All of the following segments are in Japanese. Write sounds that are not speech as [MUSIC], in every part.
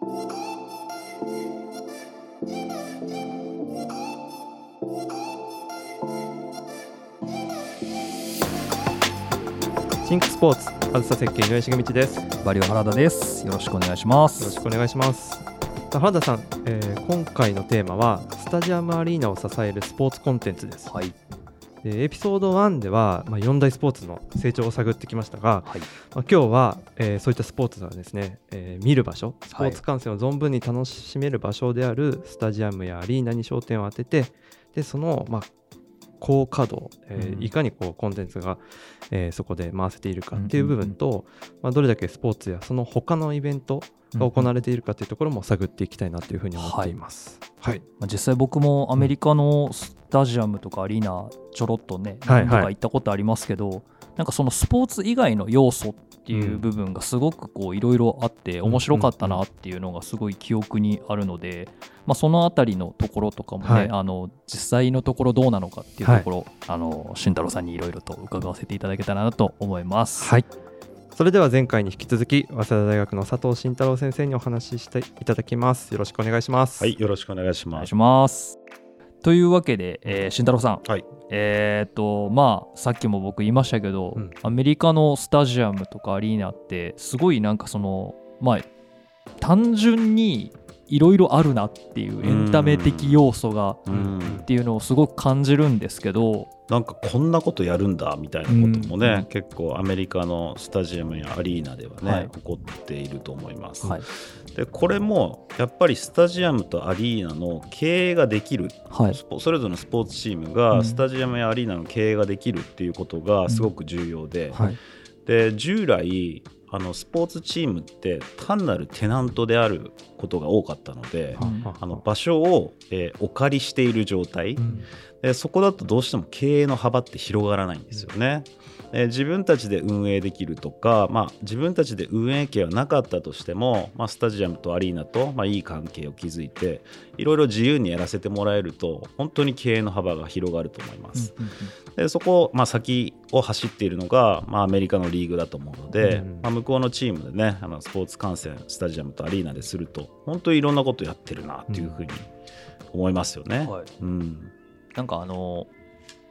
シンクスポーツあずさ設計井上重道ですよバリオ原田です。よろしくお願いします。ろしくお願いします原田さん、えー今回のテーマはスタジアムアリーナを支えるスポーツコンテンツですはい。でエピソード1では、まあ、4大スポーツの成長を探ってきましたが、はい。まあ、今日は、えーそういったスポーツがですね、えー見る場所スポーツ観戦を存分に楽しめる場所であるスタジアムやアリーナに焦点を当ててでその、まあ、高稼働、えーうん。いかにこうコンテンツが、えーそこで回せているかっていう部分と、まあ、どれだけスポーツやその他のイベントが行われているかっていうところも探っていきたいなというふうに思っています。はい、まあ実際僕もアメリカのスタジアムとかアリーナちょろっとね、はいはい。何度か行ったことありますけど、なんかそのスポーツ以外の要素っていう部分がすごくこういろいろあって面白かったなっていうのがすごい記憶にあるので、まあ、そのあたりのところとかもね、はいあの実際のところどうなのかっていうところ、あの俊太郎さんにいろいろと伺わせていただけたらなと思います。はいそれでは前回に引き続き早稲田大学の佐藤慎太郎先生にお話ししていただきます。よろしくお願いします。はい、よろしくお願いします。というわけで、えー、慎太郎さん、はい。えーっとまあさっきも僕言いましたけど、うん。アメリカのスタジアムとかアリーナってすごいなんかそのまあ単純にいろいろあるなっていうエンタメ的要素がうん。っていうのをすごく感じるんですけど、なんかこんなことやるんだみたいなこともね、うん。結構アメリカのスタジアムやアリーナではね、はい。起こっていると思います。はい。でこれもやっぱりスタジアムとアリーナの経営ができる、はい。それぞれのスポーツチームうん。がスタジアムやアリーナの経営ができるっていうことがすごく重要で、はい。で従来あのスポーツチームって単なるテナントであることが多かったので、うんあの場所を、えーお借りしている状態、うん。でそこだとどうしても経営の幅って広がらないんですよね。で自分たちで運営できるとか、まあ、自分たちで運営権はなかったとしても、まあ、スタジアムとアリーナと、まあ、いい関係を築いていろいろ自由にやらせてもらえると本当に経営の幅が広がると思います。うんうんでそこ、まあ、先を走っているのが、まあ、アメリカのリーグだと思うので、うんまあ、向こうのチームでねあのスポーツ観戦スタジアムとアリーナですると本当にいろんなことやってるなっていうふうに思いますよね。はい。うん。なんかあの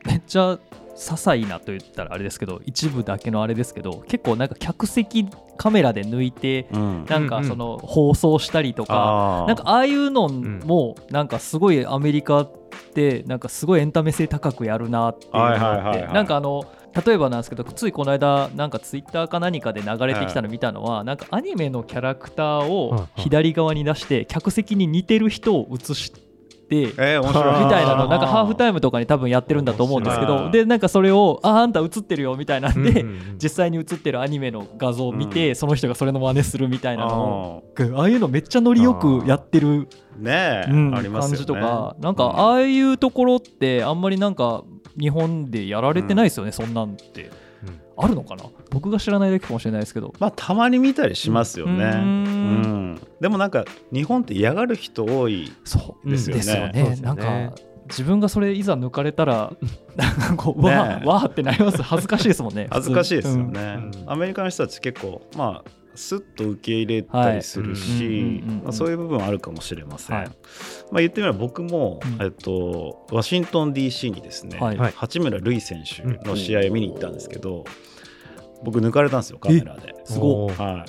めっちゃ些細なと言ったらあれですけど一部だけのあれですけど結構なんか客席カメラで抜いてうん。なんかその放送したりとか、あー。なんかああいうのもなんかすごいアメリカってなんかすごいエンタメ性高くやるなっていうのがはいはいあってはいはい。なんかあの例えばなんですけどついこの間なんかツイッターか何かで流れてきたの見たのは、なんかアニメのキャラクターを左側に出して客席に似てる人を映して。えー、面白い。みたいなのなんかハーフタイムとかに多分やってるんだと思うんですけどでなんかそれをああんた映ってるよみたいなんで、うんうんうん。実際に映ってるアニメの画像を見て、うん。その人がそれの真似するみたいなのあをああいうのめっちゃノリよくやってる、ー。ねえ、うんあります感じとかなんかああいうところってあんまりなんか日本でやられてないですよね、そんなんって。うんあるのかな？僕が知らないだけかもしれないですけど。まあたまに見たりしますよね、ううん。んでもなんか日本って嫌がる人多いそうですよね。うですよね。なんか自分がそれいざ抜かれたらなんかこう、ねわーわーってなります。恥ずかしいですもんね。恥ずかしいですよね、うん。アメリカの人たち結構まあスッと受け入れたりするしそういう部分はあるかもしれません、はい。まあ、言ってみれば僕も、うん。えっと、ワシントン DC にですね、はい。はい。八村塁選手の試合を見に行ったんですけど、僕抜かれたんですよカメラで。すごおー。は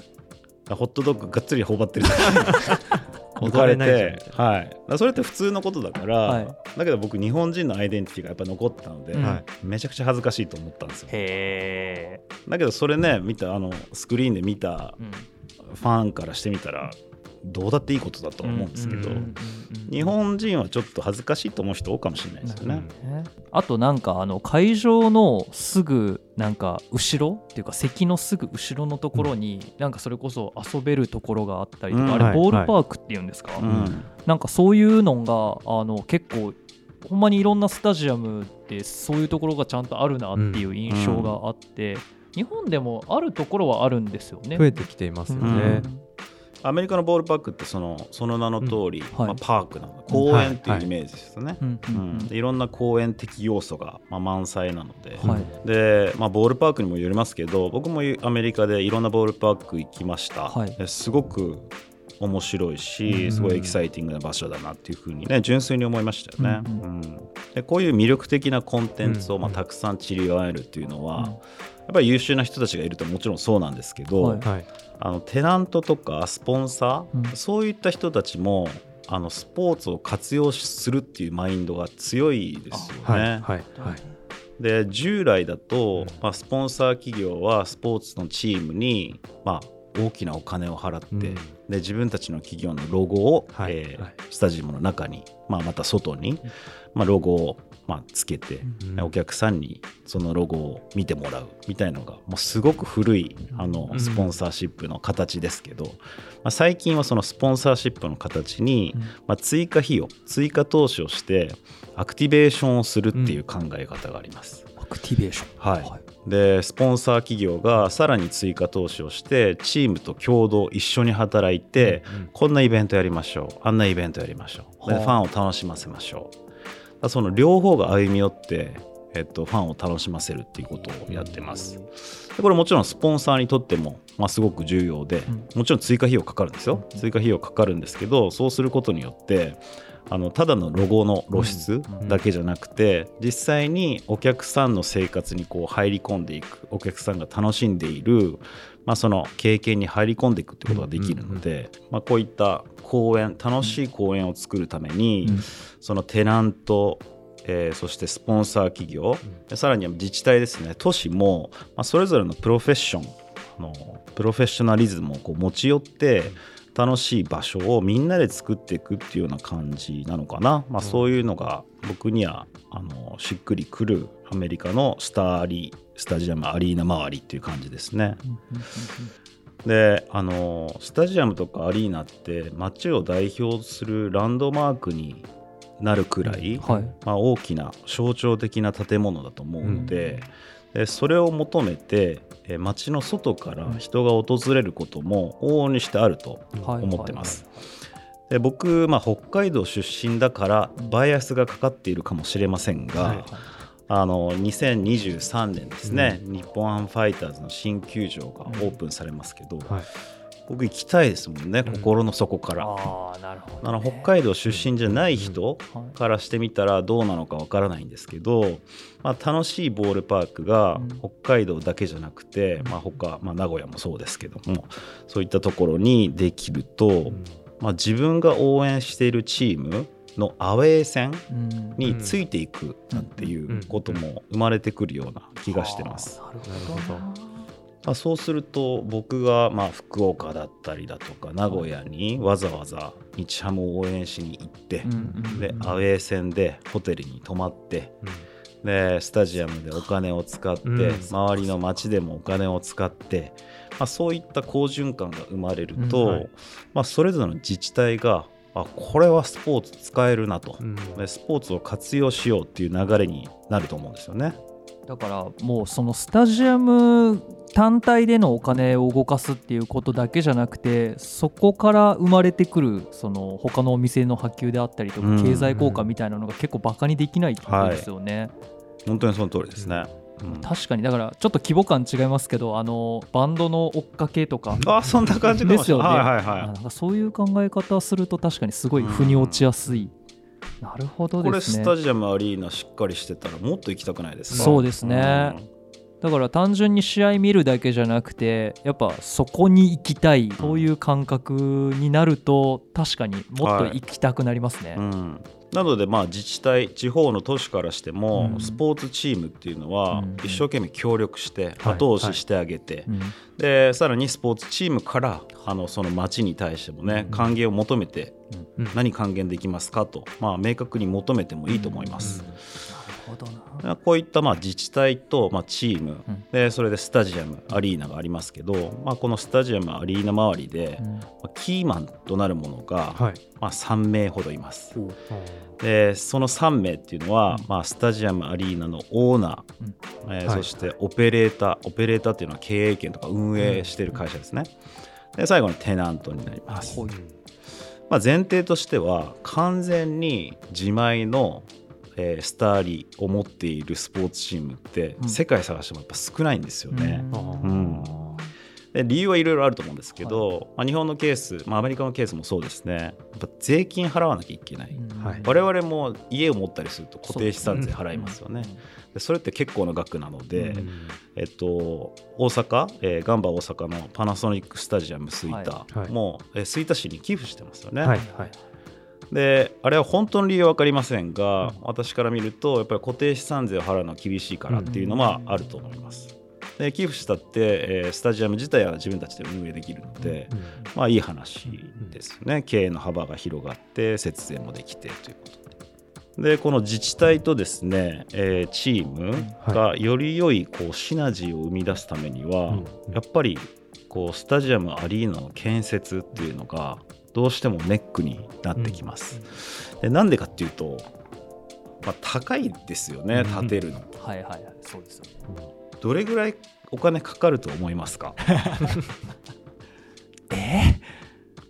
い、ホットドッグがっつり頬張ってる [LAUGHS] 抜れて、はい、それって普通のことだから、はい。だけど僕日本人のアイデンティティがやっぱ残ってたので、うん。はい。めちゃくちゃ恥ずかしいと思ったんですよ。だけどそれね見たあのスクリーンで見たうん。ファンからしてみたらどうだっていいことだとは思うんですけど、日本人はちょっと恥ずかしいと思う人多いかもしれないですよね。ねあとなんかあの会場のすぐなんか後ろっていうか席のすぐ後ろのところになんかそれこそ遊べるところがあったりとか、うん。あれはいボールパークっていうんですか、うん。なんかそういうのがあの結構ほんまにいろんなスタジアムってそういうところがちゃんとあるなっていう印象があって、日本でもあるところはあるんですよね。増えてきていますようん。ね。アメリカのボールパークってそのその名の通り、はい。まあ、パークなので公園っていうイメージですよね。い。ろんな公園的要素が、まあ、満載なので、うんはい。でまあ、ボールパークにもよりますけど僕もアメリカでいろんなボールパーク行きました、はい。ですごく面白いうんしすごいエキサイティングな場所だなっていうふうにね純粋に思いましたよね。うんうん。でこういう魅力的なコンテンツをまあうん。たくさん散りばめるっていうのは、うん。やっぱり優秀な人たちがいるともちろんそうなんですけど、はい。はいあのテナントとかスポンサー、うん。そういった人たちもあのスポーツを活用するっていうマインドが強いですよね。はいはいはい。で従来だと、うん。まあ、スポンサー企業はスポーツのチームに、まあ、大きなお金を払って、うん。で自分たちの企業のロゴを、はいえーはい。スタジアムの中に、まあ、また外に、まあ、ロゴを、まあ、つけて、うん。お客さんにそのロゴを見てもらうみたいのがもうすごく古いあのうん。スポンサーシップの形ですけど、まあ、最近はそのスポンサーシップの形に、うん。まあ、追加費用追加投資をして activation をするっていう考え方があります。 activation。はい。でスポンサー企業がさらに追加投資をしてチームと共同一緒に働いて、うん。こんなイベントやりましょうあんなイベントやりましょう。ではあ。ファンを楽しませましょうその両方が歩み寄って、えっと、ファンを楽しませるっていうことをやってます。でこれもちろんスポンサーにとっても、まあ、すごく重要で、うん。もちろん追加費用かかるんですよ。追加費用かかるんですけどそうすることによってあのただのロゴの露出だけじゃなくて、実際にお客さんの生活にこう入り込んでいくお客さんが楽しんでいる、まあ、その経験に入り込んでいくってことができるので、まあ、こういった公演楽しい公演を作るために、うん。そのテナントえーそしてスポンサー企業、でさらには自治体ですね。都市も、まあ、それぞれのプロフェッションあのプロフェッショナリズムをこう持ち寄って楽しい場所をみんなで作っていくっていうような感じなのかな、まあ、そういうのが僕にはあのしっくりくるアメリカのスターリスタジアムアリーナ周りっていう感じですね。であのスタジアムとかアリーナって街を代表するランドマークになるくらい、はい。まあ、大きな象徴的な建物だと思うので,、でそれを求めてえ街の外から人が訪れることも往々にしてあるとはい思ってます。で僕、まあ、北海道出身だからバイアスがかかっているかもしれませんが、はいあの2023年ですね、日本ハムファイターズの新球場がオープンされますけど、はい僕行きたいですもんね、うん。心の底から。ああなるほど、あの北海道出身じゃない人はい。からしてみたらどうなのかわからないんですけど、まあ、楽しいボールパークがうん。北海道だけじゃなくて、まあ、他、まあ、名古屋もそうですけどもそういったところにできると、まあ、自分が応援しているチームのアウェー戦うん。についていくなんていうことも生まれてくるような気がしてます。なるなるほど。まあ、そうすると僕がまあ福岡だったりだとか名古屋にわざわざ日ハムを応援しに行って、でアウェー戦でホテルに泊まってでスタジアムでお金を使って、うん。周りの街でもお金を使って、まあ、そういった好循環が生まれると、うんはい。まあ、それぞれの自治体があこれはスポーツ使えるなと、うん。でスポーツを活用しようっていう流れになると思うんですよね。だからもうそのスタジアム単体でのお金を動かすっていうことだけじゃなくてそこから生まれてくるその他のお店の波及であったりとかうん経済効果みたいなのが結構バカにできないってことですよね。本当にその通りですね。うん確かにだからちょっと規模感違いますけどあのバンドの追っかけとかあそんな感じ。ですよねはいはいはいそういう考え方すると確かにすごい腑に落ちやすい。なるほどこれですね。スタジアムアリーナしっかりしてたらもっと行きたくないですか？そうですね。だから単純に試合見るだけじゃなくてやっぱそこに行きたいそういう感覚になると確かにもっと行きたくなりますね。うんうんなのでまあ自治体地方の都市からしても、うん。スポーツチームっていうのはうん。一生懸命協力してはい。後押ししてあげて、うん。でさらにスポーツチームからあのその町に対してもねうん。還元を求めてうん。何還元できますかと、まあ、明確に求めてもいいと思います。どな。こういったまあ自治体とまあチーム、うん。でそれでスタジアムアリーナがありますけど、まあ、このスタジアムアリーナ周りで、うん。まあキーマンとなるものが、はい。まあ、3名ほどいます。でその3名っていうのは、うん。まあ、スタジアムアリーナのオーナー、えーはい。そしてオペレーターオペレーターっていうのは経営権とか運営してる会社ですね。で最後にテナントになります。まあ、前提としては完全に自前の、えースターリを持っているスポーツチームって、うん。世界探してもやっぱ少ないんですよね。うん。うん。で理由はいろいろあると思うんですけど、まあ、日本のケース、まあ、アメリカのケースもそうですね。やっぱ税金払わなきゃいけない、はい。我々も家を持ったりすると固定資産税払いますよね。でそれって結構な額なので、うん。えっと、大阪、えーガンバ大阪のパナソニックスタジアム吹田はい。はい。も、えー吹田市に寄付してますよね。はい。はいであれは本当の理由は分かりませんが、私から見るとやっぱり固定資産税を払うのは厳しいからっていうのはあると思います。で寄付したって、えースタジアム自体は自分たちで運営できるので、うん。まあいい話ですよね、経営の幅が広がって節税もできてということで。でこの自治体とですね、えーチームがより良いこうシナジーを生み出すためには、うん。やっぱりこうスタジアムアリーナの建設っていうのがどうしてもネックになってきます。でなんでかっていうと、まあ、高いですよねうん建てるの。はいはいはい。そうですよね。どれぐらいお金かかると思いますか？[LAUGHS] え？ー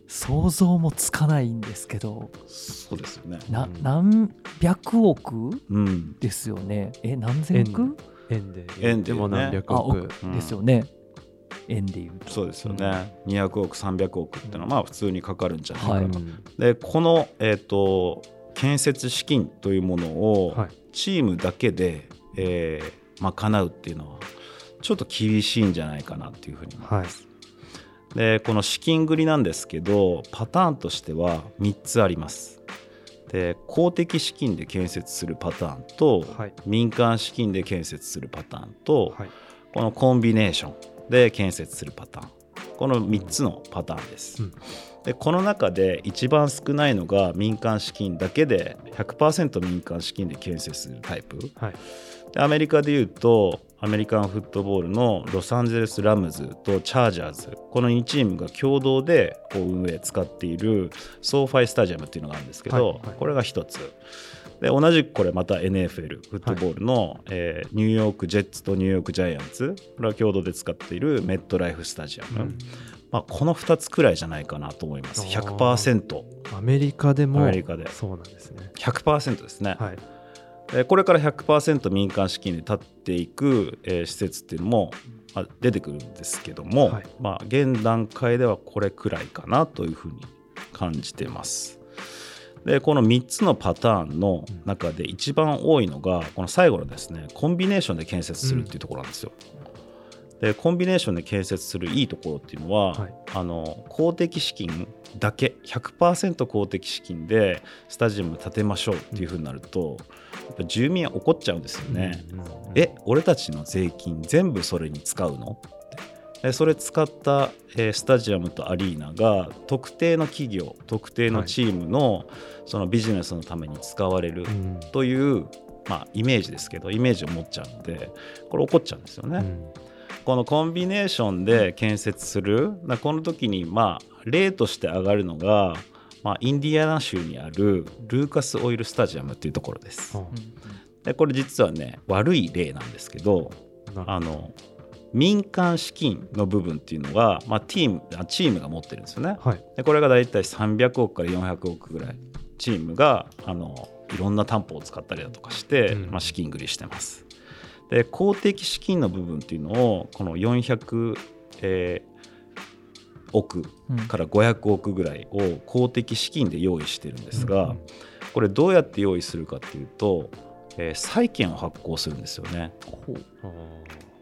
想像もつかないんですけど。そうですよね。なうん。何百億？うん、ですよね。え何千億？円で。円で。ね。も何百あ億。うん。ですよね円でいうと。そうですよね、200億300億っていうのはまあ普通にかかるんじゃないかはい。なと。うんでこの、えー、と建設資金というものをはい。チームだけで、えー賄うっていうのはちょっと厳しいんじゃないかなっていうふうに思います。でこの資金繰りなんですけどパターンとしては3つあります。で公的資金で建設するパターンと、はい。民間資金で建設するパターンと、はい。このコンビネーションで建設するパターン。この3つのパターンです。うん。でこの中で一番少ないのが民間資金だけで100%民間資金で建設するタイプ。はい。でアメリカでいうとアメリカンフットボールのロサンゼルス・ラムズとチャージャーズ。この2チームが共同でこう運営使っているソーファイスタジアムっていうのがあるんですけど、はいはい。これが1つで同じくこれまた NFL フットボールの、えーニューヨーク・ジェッツとニューヨーク・ジャイアンツこれは共同で使っているメットライフ・スタジアム、うん。まあ、この2つくらいじゃないかなと思います。あー。100%。アメリカでもアメリカで。そうなんですね。100%ですね、はい。でこれから100%民間資金で建っていく、えー施設っていうのも、まあ、出てくるんですけども、はい。まあ、現段階ではこれくらいかなというふうに感じてます。でこの3つのパターンの中で一番多いのがこの最後のですねコンビネーションで建設するっていうところなんですよ。でコンビネーションで建設するいいところっていうのは、はい。あの公的資金だけ100%公的資金でスタジアム建てましょうっていうふうになると、やっぱ住民は怒っちゃうんですよね。え俺たちの税金全部それに使うの？それ使った、えースタジアムとアリーナが特定の企業特定のチームの,、そのビジネスのために使われるうん。という、まあ、イメージですけどイメージを持っちゃうのでこれ怒っちゃうんですよね。うん。このコンビネーションで建設する。なこの時にまあ例として上がるのが、まあ、インディアナ州にあるルーカスオイルスタジアムっていうところです。あでこれ実はね悪い例なんですけどあの民間資金の部分っていうのが、まあ、チームあチームが持ってるんですよね。はいでこれがだいたい300億から400億ぐらいチームがあのいろんな担保を使ったりだとかして、うんまあ、資金繰りしてます。で公的資金の部分っていうのをこの400、えー億うんから500億ぐらいを公的資金で用意してるんですが、うんこれどうやって用意するかっていうと、えー債券を発行するんですよね。ほうあ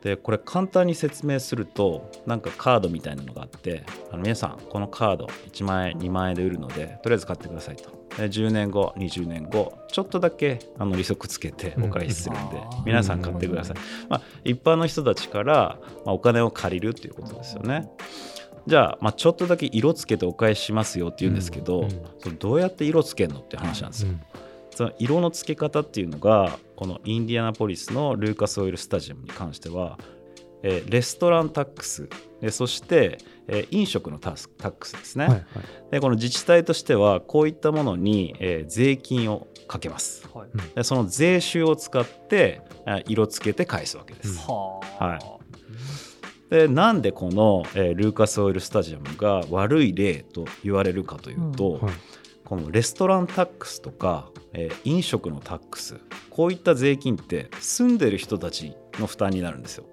でこれ簡単に説明するとなんかカードみたいなのがあってあの皆さんこのカード1万円2万円で売るのでとりあえず買ってくださいと。で10年後20年後ちょっとだけあの利息つけてお返しするんで、うん皆さん買ってください、まあ、一般の人たちから、まあ、お金を借りるっていうことですよね。じゃあ,、まあちょっとだけ色つけてお返ししますよって言うんですけど、うんうん。それどうやって色つけるのって話なんですよ、うんその色の付け方っていうのがこのインディアナポリスのルーカスオイルスタジアムに関しては、えーレストランタックスでそして、えー飲食のタスタックスですね、はいはい。でこの自治体としてはこういったものに、えー税金をかけます。はい。でその税収を使ってあ色付けて返すわけです、はあ。はい。でなんでこの、えールーカスオイルスタジアムが悪い例と言われるかというと、はい。このレストランタックスとか、えー飲食のタックス。こういった税金って住んでる人たちの負担になるんですよ。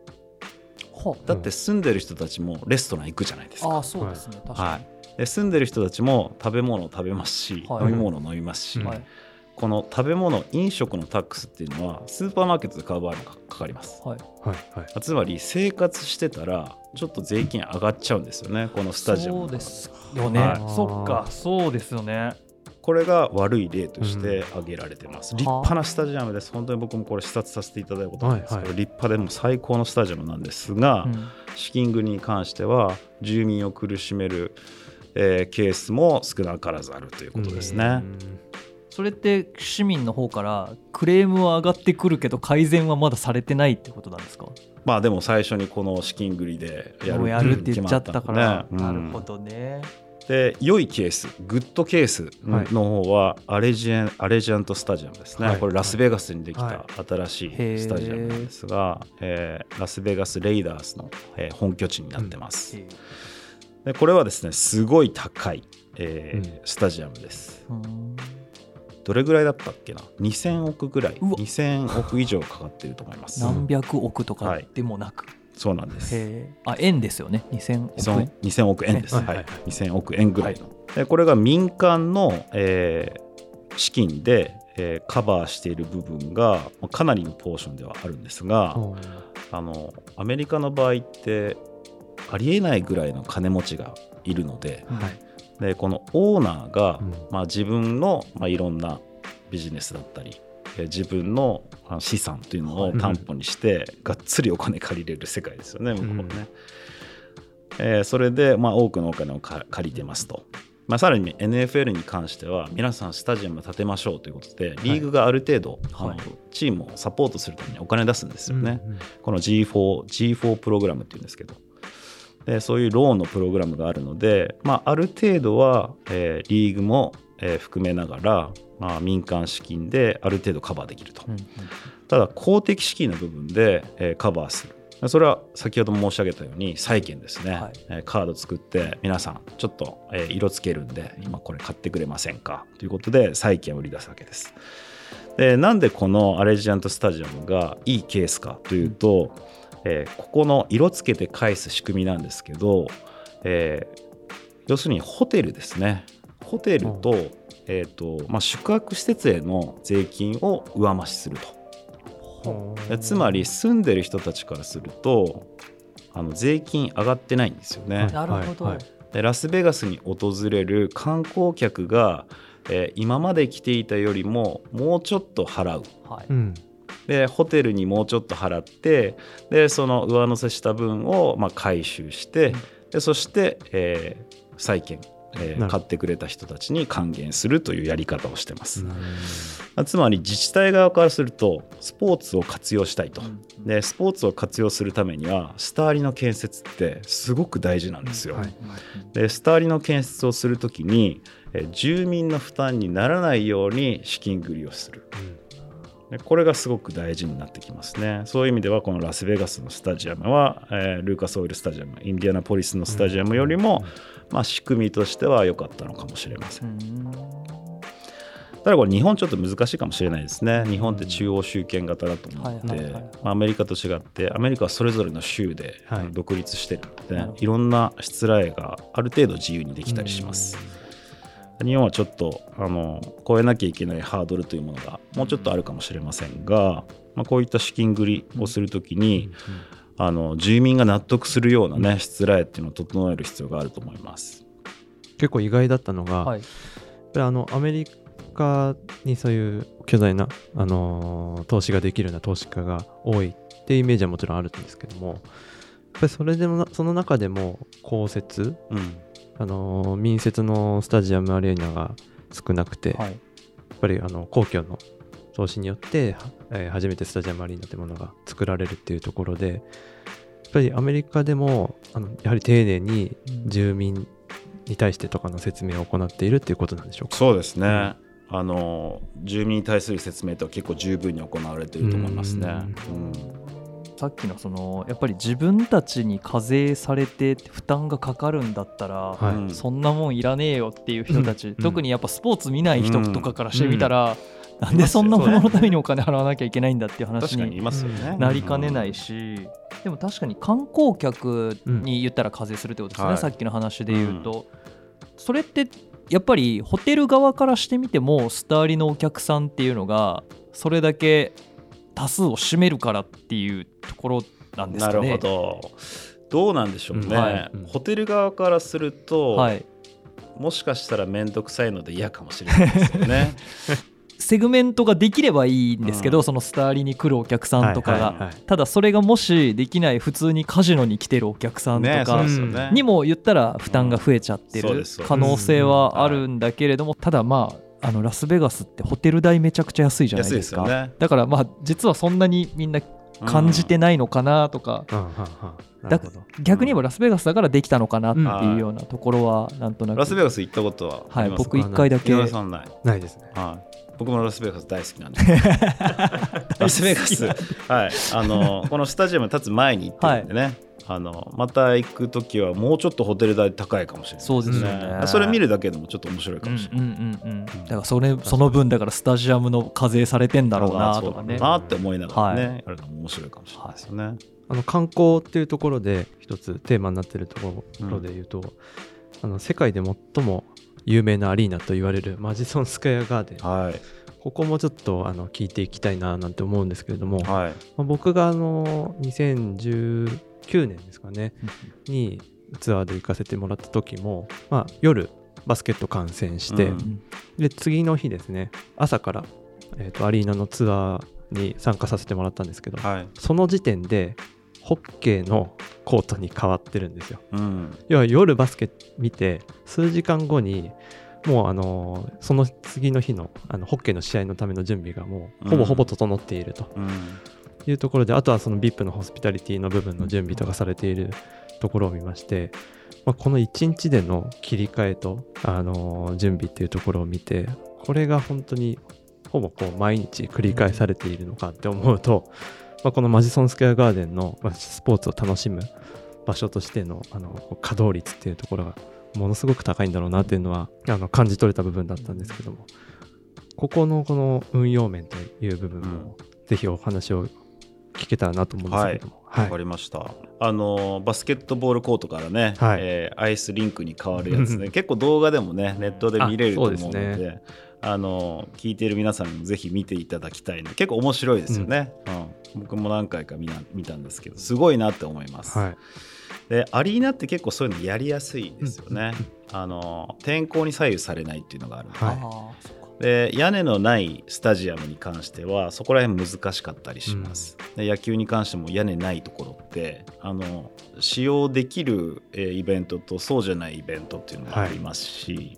はだって住んでる人たちもレストラン行くじゃないですか。ああそうですね、確かはいで住んでる人たちも食べ物を食べますし、はい。飲み物を飲みますし、はい。この食べ物飲食のタックスっていうのはスーパーマーケットで買う場合もかかかります。はい、はいはい。つまり生活してたらちょっと税金上がっちゃうんですよねこのスタジアムのそうですよね、はい。そっかそうですよねこれが悪い例として挙げられてます、ん立派なスタジアムです。本当に僕もこれ視察させていただいたことあるんですけど、はいはい立派でもう最高のスタジアムなんですが、うん。資金繰りに関しては住民を苦しめる、えーケースも少なからずあるということですね。それって市民の方からクレームは上がってくるけど改善はまだされてないってことなんですか？まあでも最初にこの資金繰りでやるって言っちゃったから、決まったん。なるほどね、で良いケースグッドケースはい。の方はアレジェンアレジャントスタジアムですね、はい。これラスベガスにできはた新しいスタジアムなんですが、えーラスベガス・レイダースの、えー本拠地になってます、でこれはですねすごい高い、えーうん。スタジアムです。うん。どれぐらいだったっけな？2000億ぐらい。うわ。2000億以上かかってると思います。何百億とかはいでもなく、そうなんです。あ円ですよね。2000億2000円2000億円です、ははい。いはい。はい。2000億円ぐらいの、でこれが民間の、えー資金で、えーカバーしている部分がまあかなりのポーションではあるんですが、あのアメリカの場合ってありえないぐらいの金持ちがいるのではい。でこのオーナーが、うん。まあ、自分の、まあ、いろんなビジネスだったりえー自分の資産というのを担保にして、がっつりお金借りれる世界ですよね向こうね。えーそれで、まあ、多くのお金をか借りてますと。まあ、さらに NFL に関しては皆さんスタジアム建てましょうということでリーグがある程度、あのチームをサポートするためにお金出すんですよね。うんうんこの G4, G4 プログラムっていうんですけど。でそういうローンのプログラムがあるので、まあ、ある程度は、えーリーグも、えー含めながら、まあ、民間資金である程度カバーできると、うんただ公的資金の部分で、えーカバーする。それは先ほど申し上げたように債券ですね、はい。えーカード作って皆さんちょっと、えー色つけるんで今これ買ってくれませんか？ということで債券を売り出すわけです。でなんでこのアレジアントスタジアムがいいケースかというと、えーここの色つけて返す仕組みなんですけど、えー要するにホテルですねホテルと,、えーとまあ、宿泊施設への税金を上増しすると。でつまり住んでる人たちからするとあの税金上がってないんですよね。はい。なるほど、はい。でラスベガスに訪れる観光客が、えー今まで来ていたよりももうちょっと払う。はい。うん。でホテルにもうちょっと払ってでその上乗せした分を、まあ、回収して、でそして、えー債券、えー買ってくれた人たちに還元するというやり方をしてます。つまり自治体側からするとスポーツを活用したいと。うん。でスポーツを活用するためにはスターリの建設ってすごく大事なんですよ。はい。でスターリの建設をするときにえー住民の負担にならないように資金繰りをする。でこれがすごく大事になってきますね。そういう意味ではこのラスベガスのスタジアムは、えールーカスオイルスタジアムインディアナポリスのスタジアムよりも、まあ、仕組みとしては良かったのかもしれません。うんただこれ日本ちょっと難しいかもしれないですね。日本って中央集権型だと思ってアメリカと違ってアメリカはそれぞれの州で独立してるので、なるほど。いろんな失礼がある程度自由にできたりします。日本はちょっとあの超えなきゃいけないハードルというものがもうちょっとあるかもしれませんが、まあ、こういった資金繰りをするときに、あの住民が納得するようなね失礼っていうのを整える必要があると思います。結構意外だったのが、はい。やっぱりあのアメリカにそういう巨大な、あのー投資ができるような投資家が多いっていうイメージはもちろんあるんですけどもやっぱりそれでもなその中でも公設、うん。あのー民設のスタジアムアリーナが少なくて、やはい。っぱりあの公共の投資によって、はえー初めてスタジアムアリーナというものが作られるっていうところでやっぱりアメリカでもあのやはり丁寧に住民に対してとかの説明を行っているっていうことなんでしょうか？そうですね、あの住民に対する説明とは結構十分に行われていると思いますね。うん。さっきのそのやっぱり自分たちに課税されて負担がかかるんだったら、はい。うん。そんなもんいらねえよっていう人たち、うん。特にやっぱスポーツ見ない人とかからしてみたら、なんでそんなもののためにお金払わなきゃいけないんだっていう話に。なりかねないし、でも確かに観光客に言ったら課税するってことですね、はい。さっきの話で言うと、それってやっぱりホテル側からしてみてもスターリのお客さんっていうのがそれだけ多数を占めるからっていうところなんですなるかね。ほど。どうなんでしょうね、うん。はい。うん。ホテル側からすると、はい、もしかしたら面倒くさいので嫌かもしれないですよね。セグメントができればいいんですけど、うん。そのスターリに来るお客さんとかが、はいはいはい。ただそれがもしできない普通にカジノに来てるお客さんとか。にも言ったら負担が増えちゃってる可能性はあるんだけれども、ただまああのラスベガスってホテル代めちゃくちゃ安いじゃないですすよね。だからまあ実はそんなにみんな感じてないのかなとか、逆に言えばラスベガスだからできたのかなっていうようなところはなんとなく、ラスベガス行ったことはあはいりますか、僕一回だけ。ないですね。はい。僕もラスベガス大好きなんで。[LAUGHS] ラスベガス、はい、あのこのスタジアムに立つ前に行ってるんでね、あのまた行くときはもうちょっとホテル代高いかもしれない。そうですよね。それ見るだけでもちょっと面白いかうんもしれない。うんうんうんだからそれその分だからスタジアムの課税されてんだろうなとかね。そうだな。って思いながらね、はやるのも面白いかもしれないですよね。あの観光っていうところで一つテーマになってるところで言うと、あの世界で最も有名なアリーナと言われるマジソンスクエアガーデン。はい。ここもちょっとあの聞いていきたいななんて思うんですけれども、はい。まあ僕があの2019年ですかねにツアーで行かせてもらった時も、まあ、夜バスケット観戦して、うん。で次の日ですね朝から、えーとアリーナのツアーに参加させてもらったんですけど、はい。その時点でホッケーのコートに変わってるんですよ。うん。要は夜バスケ見て数時間後にもうあのその次の日のあのホッケーの試合のための準備がもうほぼほぼ整っていると。うん。いうところで、あとはその VIP のホスピタリティの部分の準備とかされているところを見まして、まあ、この1日での切り替えと、あの準備っていうところを見てこれが本当にほぼこう毎日繰り返されているのかって思うと、まあ、このマジソンスクエアガーデンのまあスポーツを楽しむ場所としてのあの稼働率っていうところがものすごく高いんだろうなっていうのはあの感じ取れた部分だったんですけども。ここのこの運用面という部分もぜひお話を聞けたらなと思うんですけれども、わかりました。あのバスケットボールコートからね、はい。えーアイスリンクに変わるやつね、[LAUGHS] 結構動画でもねネットで見れると思うので、ですあの聞いている皆さんにもぜひ見ていただきたいの結構面白いですよね。うん。僕も何回か見な見たんですけど、すごいなって思います。はい。でアリーナって結構そういうのやりやすいですよね。あの天候に左右されないっていうのがあるんで、はい。で屋根のないスタジアムに関してはそこら辺難しかったりします、で野球に関しても屋根ないところってあの使用できる、えーイベントとそうじゃないイベントっていうのがありますし、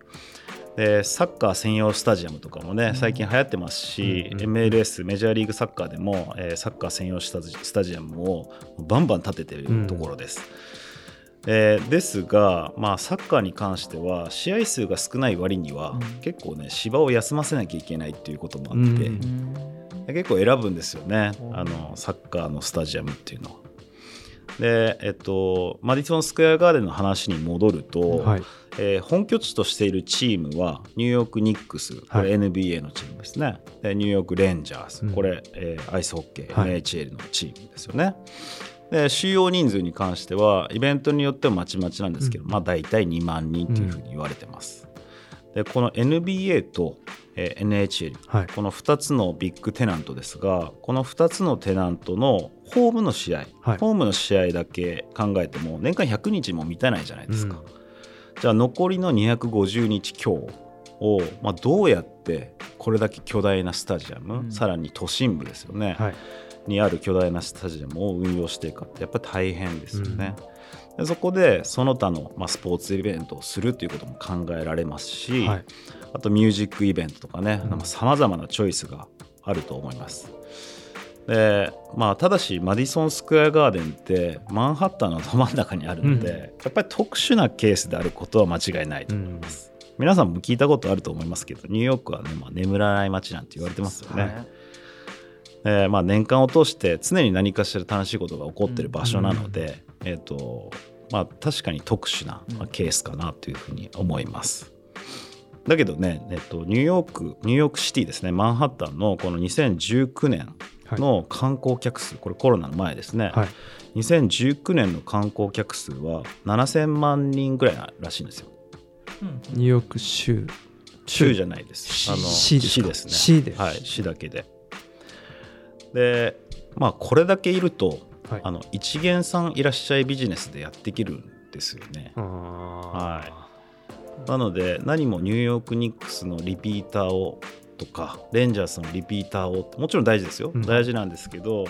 でサッカー専用スタジアムとかもね最近流行ってますし、うんうん MLS メジャーリーグサッカーでも、えーサッカー専用スタジスタジアムをバンバン建ててるところです。えーですが、まあ、サッカーに関しては試合数が少ない割には、うん。結構ね芝を休ませなきゃいけないっていうこともあって、結構選ぶんですよねうん。あのサッカーのスタジアムっていうのは。でえっとマディソン・スクエア・ガーデンの話に戻ると、はいえー本拠地としているチームはニューヨーク・ニックスこれ NBA のチームですね、でニューヨーク・レンジャーズうん。これ、えーアイスホッケー、はい。NHL のチームですよね。で収容人数に関してはイベントによってはまちまちなんですけど、うん。まあ、大体2万人というふうに言われてます。でこの NBA と、えー NHL はい。この2つのビッグテナントですがこの2つのテナントのホームの試合、はい。ホームの試合だけ考えても年間100日も満たないじゃないですか。うんじゃあ残りの250日強を、まあ、どうやってこれだけ巨大なスタジアム、うん。さらに都心部ですよね、はい。にある巨大なスタジアムを運用していくかってやっぱり大変ですよね。でそこでその他の、まあ、スポーツイベントをするということも考えられますし、はい。あとミュージックイベントとかねうん。さまざまなチョイスがあると思います。でまあ、ただしマディソン・スクエア・ガーデンってマンハッタンのど真ん中にあるので、うんやっぱり特殊なケースであることは間違いないと思います。皆さんも聞いたことあると思いますけどニューヨークは、ねまあ、眠らない街なんて言われてますよね。はいえーまあ、年間を通して常に何かしら楽しいことが起こってる場所なので、えーとまあ、確かに特殊なまあケースかなというふうに思います。だけどね、えっと、ニューヨークニューヨークシティですねマンハッタンのこの2019年の観光客数、これコロナの前ですね、はい。2019年の観光客数は7000万人ぐらいらしいんですよ。ニューヨーク州。州。じゃないです。市あの市ですか？ですね。市です。はい市だけで。でまあこれだけいるとはい。あの一見さんいらっしゃいビジネスでやっていけるんですよね。はなので何もニューヨークニックスのリピーターをとかレンジャースのリピーターをもちろん大事ですよ、うん。大事なんですけど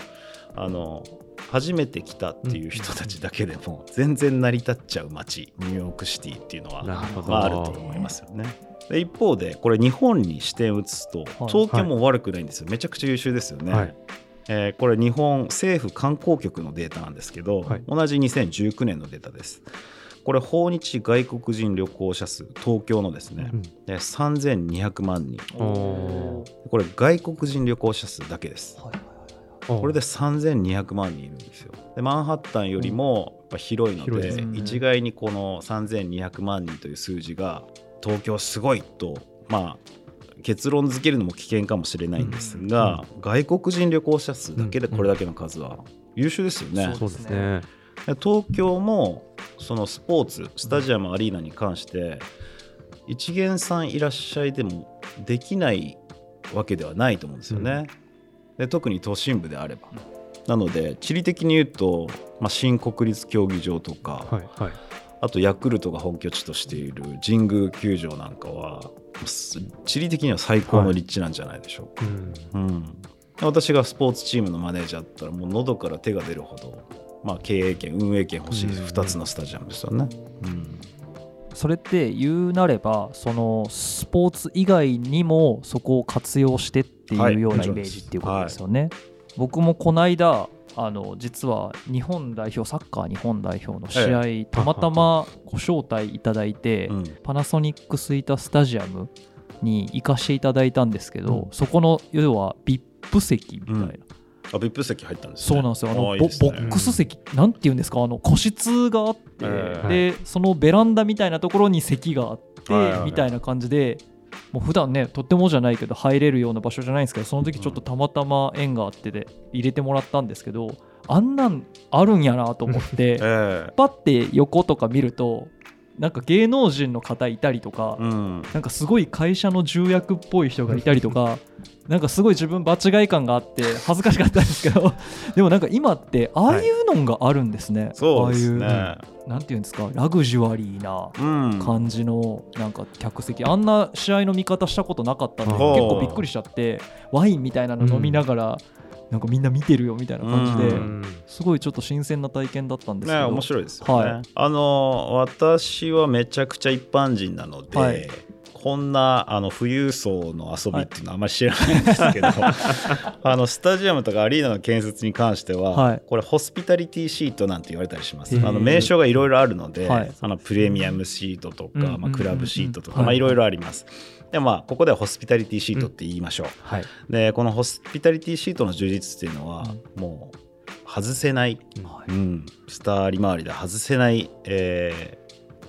あの初めて来たっていう人たちだけでも全然成り立っちゃう街ニューヨークシティっていうのはあ、あると思いますよね。で一方でこれ日本に視点を移すと東京も悪くないんですよ、めちゃくちゃ優秀ですよね。はい。えーこれ日本政府観光局のデータなんですけど、はい。同じ2019年のデータです。これ訪日外国人旅行者数東京のですね、うん。で3200万人。これ外国人旅行者数だけです。はいこれで3200万人いるんですよ。でマンハッタンよりもやっぱ広いので、広いですね。一概にこの3200万人という数字が東京すごいとまあ結論付けるのも危険かもしれないんですが、外国人旅行者数だけでこれだけの数は優秀ですよね。そうですね。で東京もそのスポーツスタジアムアリーナに関して一元さんいらっしゃいでもできないわけではないと思うんですよね。で特に都心部であれば。なので地理的に言うと、まあ、新国立競技場とか、はいはいあとヤクルトが本拠地としている神宮球場なんかはす地理的には最高の立地なんじゃないでしょうか。うんうん、私がスポーツチームのマネージャーだったらもう喉から手が出るほど、まあ、経営権運営権欲しいうん2つのスタジアムですよね。うん。それって言うなればそのスポーツ以外にもそこを活用してってはい。いうようなイメージっていうことですよね。僕もこの間あの実は日本代表サッカー日本代表の試合、たまたまご招待いただいて、うん。パナソニックスイタスタジアムに行かしていただいたんですけど、うん。そこの要は VIP 席みたいな、うんあ VIP 席入ったんですね。そうなんですよ。あのね。ボボックス席、なんていうんですか？あの個室があって、ええ。でそのベランダみたいなところに席があって、はいみたいな感じでもう普段ねとってもじゃないけど入れるような場所じゃないんですけどその時ちょっとたまたま縁があってで入れてもらったんですけどあんなんあるんやなと思って [LAUGHS] ええ。パッて横とか見るとなんか芸能人の方いたりとか、うん。なんかすごい会社の重役っぽい人がいたりとか [LAUGHS] なんかすごい自分場違い感があって恥ずかしかったんですけど [LAUGHS] でもなんか今ってああいうのがあるんですね、そうですね。ああいうなんていうんですかラグジュアリーなうん。感じのなんか客席。あんな試合の見方したことなかったんであ結ー構びっくりしちゃってワインみたいなの飲みながら、なんかみんな見てるよみたいな感じで、うん。すごいちょっと新鮮な体験だったんですけね、ど、面白いですよね、はい。あの私はめちゃくちゃ一般人なので、はい。こんなあの富裕層の遊びっていうのはあんまり知らないんですけど、[LAUGHS] あのスタジアムとかアリーナの建設に関しては、はい。これホスピタリティシートなんて言われたりします。あの名称がいろいろあるので、はい。あのプレミアムシートとか、まあ、クラブシートとか、はい。まあ、いろいろありますでまあここではホスピタリティシートって言いましょう、はい。でこのホスピタリティシートの充実っていうのは、もう外せないはい。うん、スター利回りで外せない、えー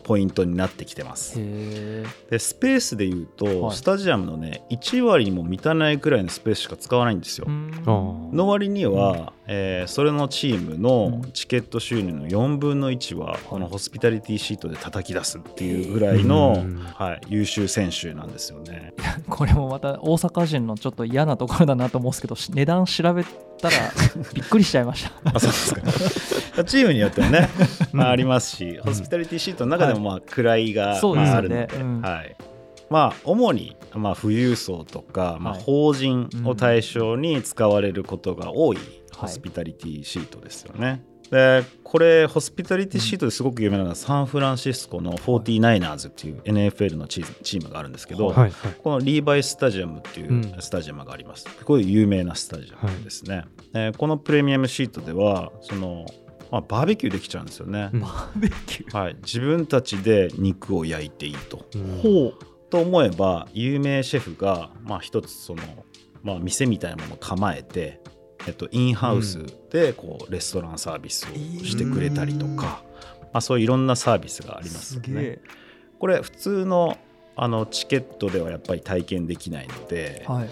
ポイントになってきてます。へでスペースでいうと、はい。スタジアムのね1割にも満たないくらいのスペースしか使わないんですよ。の割には、えーそれのチームのチケット収入の4分の1はこのホスピタリティシートで叩き出すっていうぐらいの、うん。はい、優秀選手なんですよね。[LAUGHS] これもまた大阪人のちょっと嫌なところだなと思うんですけどし値段調べたら [LAUGHS] びっくりしちゃいました。あそうですか。チームによってはね、まあ、ありますし、ホスピタリティシートの中でもまあ位が、まああるので、ねうん。はい、まあ主にまあ富裕層とか、まあ、はい。法人を対象に使われることが多いはいホスピタリティシートですよね。でこれホスピタリティシートですごく有名なのはサンフランシスコの 49ers っていう NFL のチームチームがあるんですけど、はいはいこのリーバイスタジアムっていううんスタジアムがあります。こういう有名なスタジアムですね。えーこのプレミアムシートではその、まあ、バーベキューできちゃうんですよね。うんバーベキューはい、自分たちで肉を焼いていいと。うんほうと思えば有名シェフが、まあ、一つその、まあ、店みたいなものを構えて、えっと、インハウスでこうレストランサービスをしてくれたりとか、まあ、そういういろんなサービスがありますよね。これ普通のあのチケットではやっぱり体験できないので、はい。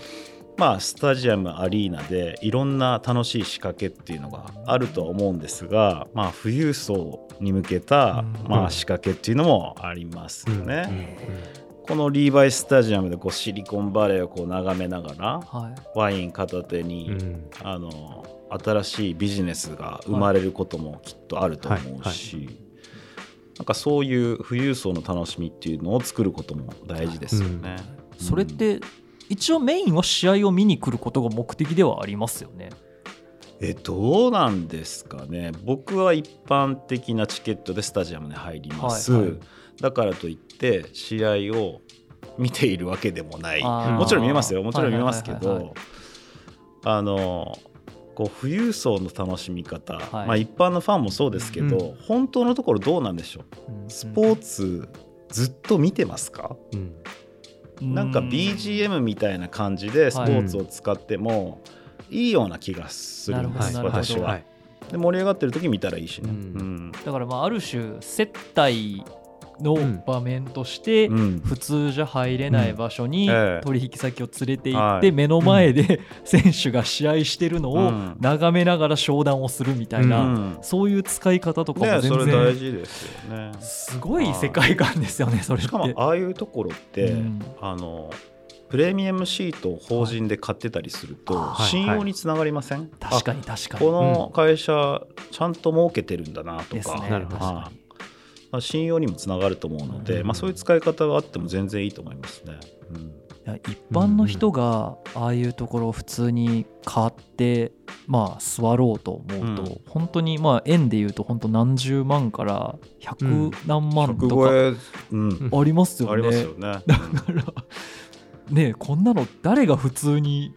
まあ、スタジアムアリーナでいろんな楽しい仕掛けっていうのがあるとは思うんですが、まあ、富裕層に向けた、うん。まあ、仕掛けっていうのもありますよね。うんこのリーバイスタジアムでこうシリコンバレーをこう眺めながらはい。ワイン片手に、うん。あの新しいビジネスが生まれることもきっとあると思うし、なんかそういう富裕層の楽しみっていうのを作ることも大事ですよね。それって一応メインは試合を見に来ることが目的ではありますよね。えどうなんですかね。僕は一般的なチケットでスタジアムに入ります、はいはいだからといって試合を見ているわけでもない。もちろん見えますよ。もちろん見えますけはいはいはいはどあのこう富裕層の楽しみ方、はい。まあ、一般のファンもそうですけど、う本当のところどうなんでしょう。スポーツずっと見てますか、うん。なんか BGM みたいな感じでスポーツを使ってもいいような気がするんです、なるほど私は。はい。で盛り上がってる時見たらいいしね。ううんん。だからまあある種接待のうん場面として、うん。普通じゃ入れない場所に取引先を連れて行ってはい。目の前で選手が試合してるのをうん。眺めながら商談をするみたいな、うん。そういう使い方とかもね、全それ大然事ですよね。すごい世界観ですよねそれ。しかもああいうところって、うん。あのプレミアムシートを法人で買ってたりするとはい信用につながりません、確かに確かあこに。の会社ちゃんと儲けてるんだなとか、ねなるほど確か信用にもつながると思うので、うんまあ、そういう使い方があっても全然いいと思いますね。うん一般の人がああいうところを普通に買ってまあ座ろうと思うと、うん本当にまあ円でいうと本当何十万からうん百何万100とかありますよね。ありますよね。だからねえこんなの誰が普通に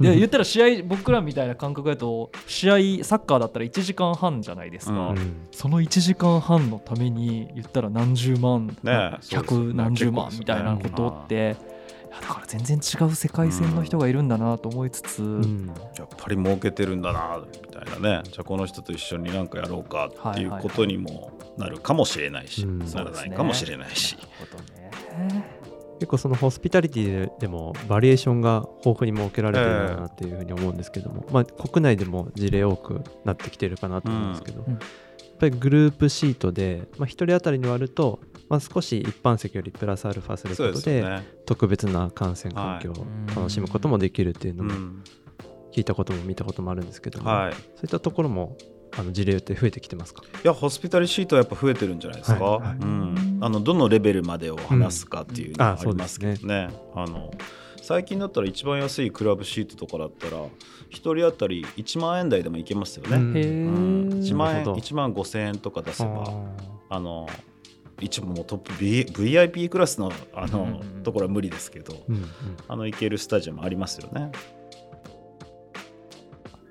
いや言ったら試合僕らみたいな感覚だと試合サッカーだったら1時間半じゃないですか、うん。その1時間半のために言ったら何十万、ね百何十万みたいなことって、いやだから全然違う世界線の人がいるんだなと思いつつ、うん。やっぱり儲けてるんだなみたいなね。じゃあこの人と一緒に何かやろうかっていうことにもなるかもしれないし、うん。ならないかもしれないし、なるほどね結構そのホスピタリティでもバリエーションが豊富に設けられてるなっていうふうに思うんですけども、まあ、国内でも事例多くなってきてるかなと思うんですけど、うん。やっぱりグループシートで、まあ、1人当たりに割ると、まあ、少し一般席よりプラスアルファすることで。特別な観戦環境を楽しむこともできるっていうのもうん。聞いたことも見たこともあるんですけども、はい、い。そういったところもあの事例って増えてきてますか？やホスピタリシートはやっぱ増えてるんじゃないですか、はいはい。うん、あのどのレベルまでを話すかっていうのはありますけどね,、あの最近だったら一番安いクラブシートとかだったら1人当たり1万円台でもいけますよね、うん。へうん。ー1万円なるほど。1万5千円とか出せばああの一部もうトップ、V、VIP クラスのあの、うん。うんうんところは無理ですけどーうんうん。あの行けるスタジアムありますよね。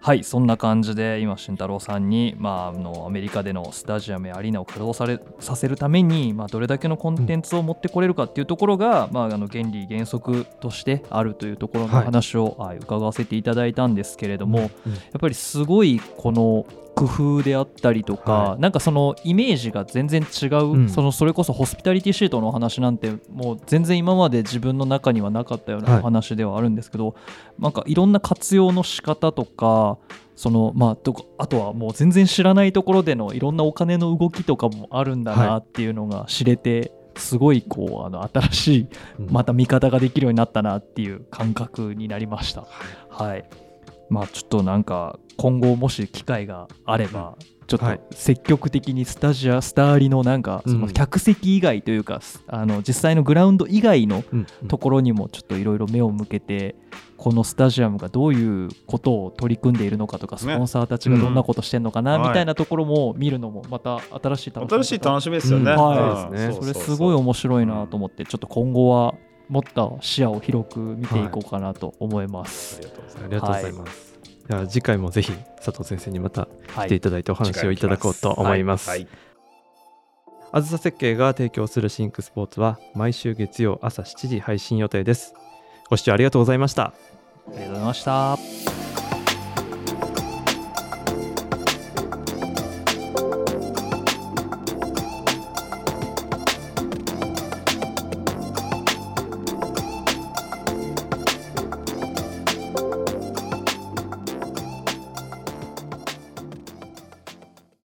はいそんな感じで今慎太郎さんに、まあ、あのアメリカでのスタジアムやアリーナを稼働されさせるために、まあ、どれだけのコンテンツを持ってこれるかっていうところが、まあ、あの原理原則としてあるというところのはい。話を、はい伺わせていただいたんですけれども、うん。やっぱりすごいこの工夫であったりとか、はいなんかそのイメージが全然違う、うんそのそれこそホスピタリティシートのお話なんてもう全然今まで自分の中にはなかったようなお話ではあるんですけど、なんかいろんな活用の仕方とかそのまあとかあとはもう全然知らないところでのいろんなお金の動きとかもあるんだなっていうのが知れて、すごいこうあの新しいまた見方ができるようになったなっていう感覚になりました。はい。まあちょっとなんか今後もし機会があれば、ちょっとはい。積極的にスタジアスターリのなんかそのうん客席以外というか、あの実際のグラウンド以外のところにもちょっといろいろ目を向けてこのスタジアムがどういうことを取り組んでいるのかとかスポンサーたちがどんなことしてんのかなうん。みたいなところも見るのもまた新しい楽しみ新しい楽しみですよね。それすごい面白いなと思ってちょっと今後はもっと視野を広く見ていこうかなと思います。ありがとうございありがとうございます。じゃあ次回もぜひ佐藤先生にまたはい来ていただいてお話をいただこうと思います。はいあずさ設計が提供するシンクスポーツは毎週月曜朝7時配信予定です。ご視聴ありがとうございました。ありがとうございました。